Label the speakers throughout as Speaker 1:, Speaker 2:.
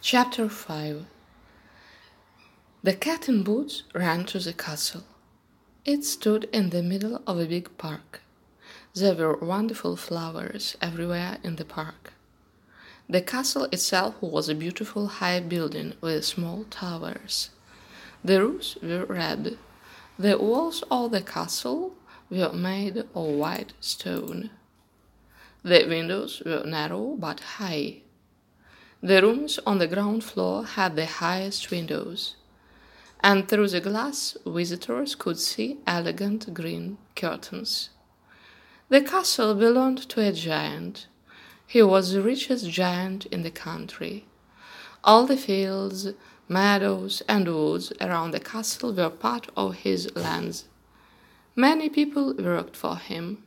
Speaker 1: Chapter 5 The cat in boots ran to the castle. It stood in the middle of a big park. There were wonderful flowers everywhere in the park. The castle itself was a beautiful high building with small towers. The roofs were red. The walls of the castle were made of white stone. The windows were narrow but high. The rooms on the ground floor had the highest windows, and through the glass visitors could see elegant green curtains. The castle belonged to a giant. He was the richest giant in the country. All the fields, meadows, and woods around the castle were part of his lands. Many people worked for him.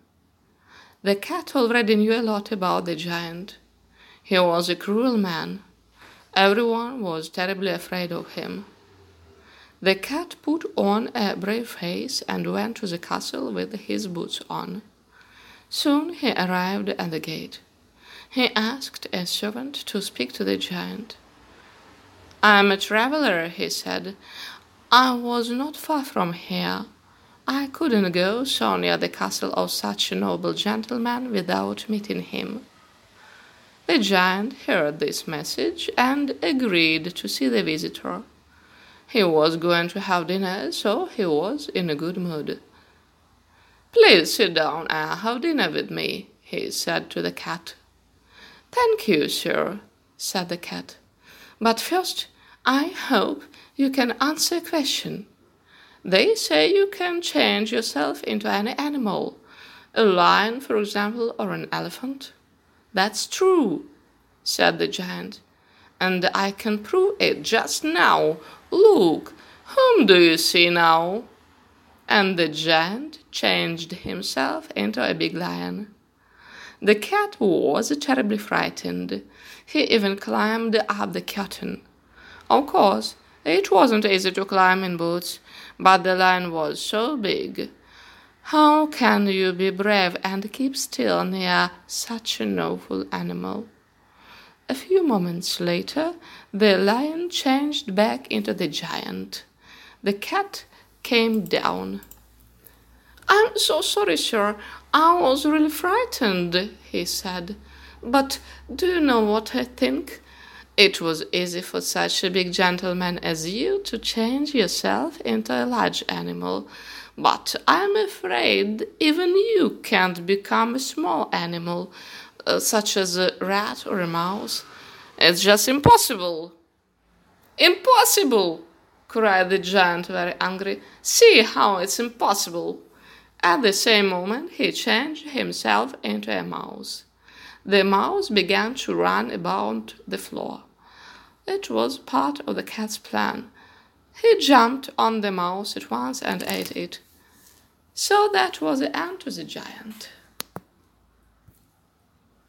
Speaker 1: The cat already knew a lot about the giant. He was a cruel man. Everyone was terribly afraid of him. The cat put on a brave face and went to the castle with his boots on. Soon he arrived at the gate. He asked a servant to speak to the giant. I am a traveler, he said. I was not far from here. I couldn't go so near the castle of such a noble gentleman without meeting him. The giant heard this message and agreed to see the visitor. He was going to have dinner, so he was in a good mood. Please sit down and have dinner with me, he said to the cat. Thank you, sir, said the cat. But first, I hope you can answer a question. They say you can change yourself into any animal, a lion, for example, or an elephant. That's true, said the giant, and I can prove it just now. Look, whom do you see now? And the giant changed himself into a big lion. The cat was terribly frightened. He even climbed up the curtain. Of course, it wasn't easy to climb in boots, but the lion was so big how can you be brave and keep still near such an awful animal? A few moments later, the lion changed back into the giant. The cat came down. I'm so sorry, sir. I was really frightened, he said. But do you know what I think? It was easy for such a big gentleman as you to change yourself into a large animal. But I'm afraid even you can't become a small animal, uh, such as a rat or a mouse. It's just impossible. Impossible! cried the giant, very angry. See how it's impossible. At the same moment, he changed himself into a mouse. The mouse began to run about the floor. It was part of the cat's plan. He jumped on the mouse at once and ate it. So that was the end to the giant.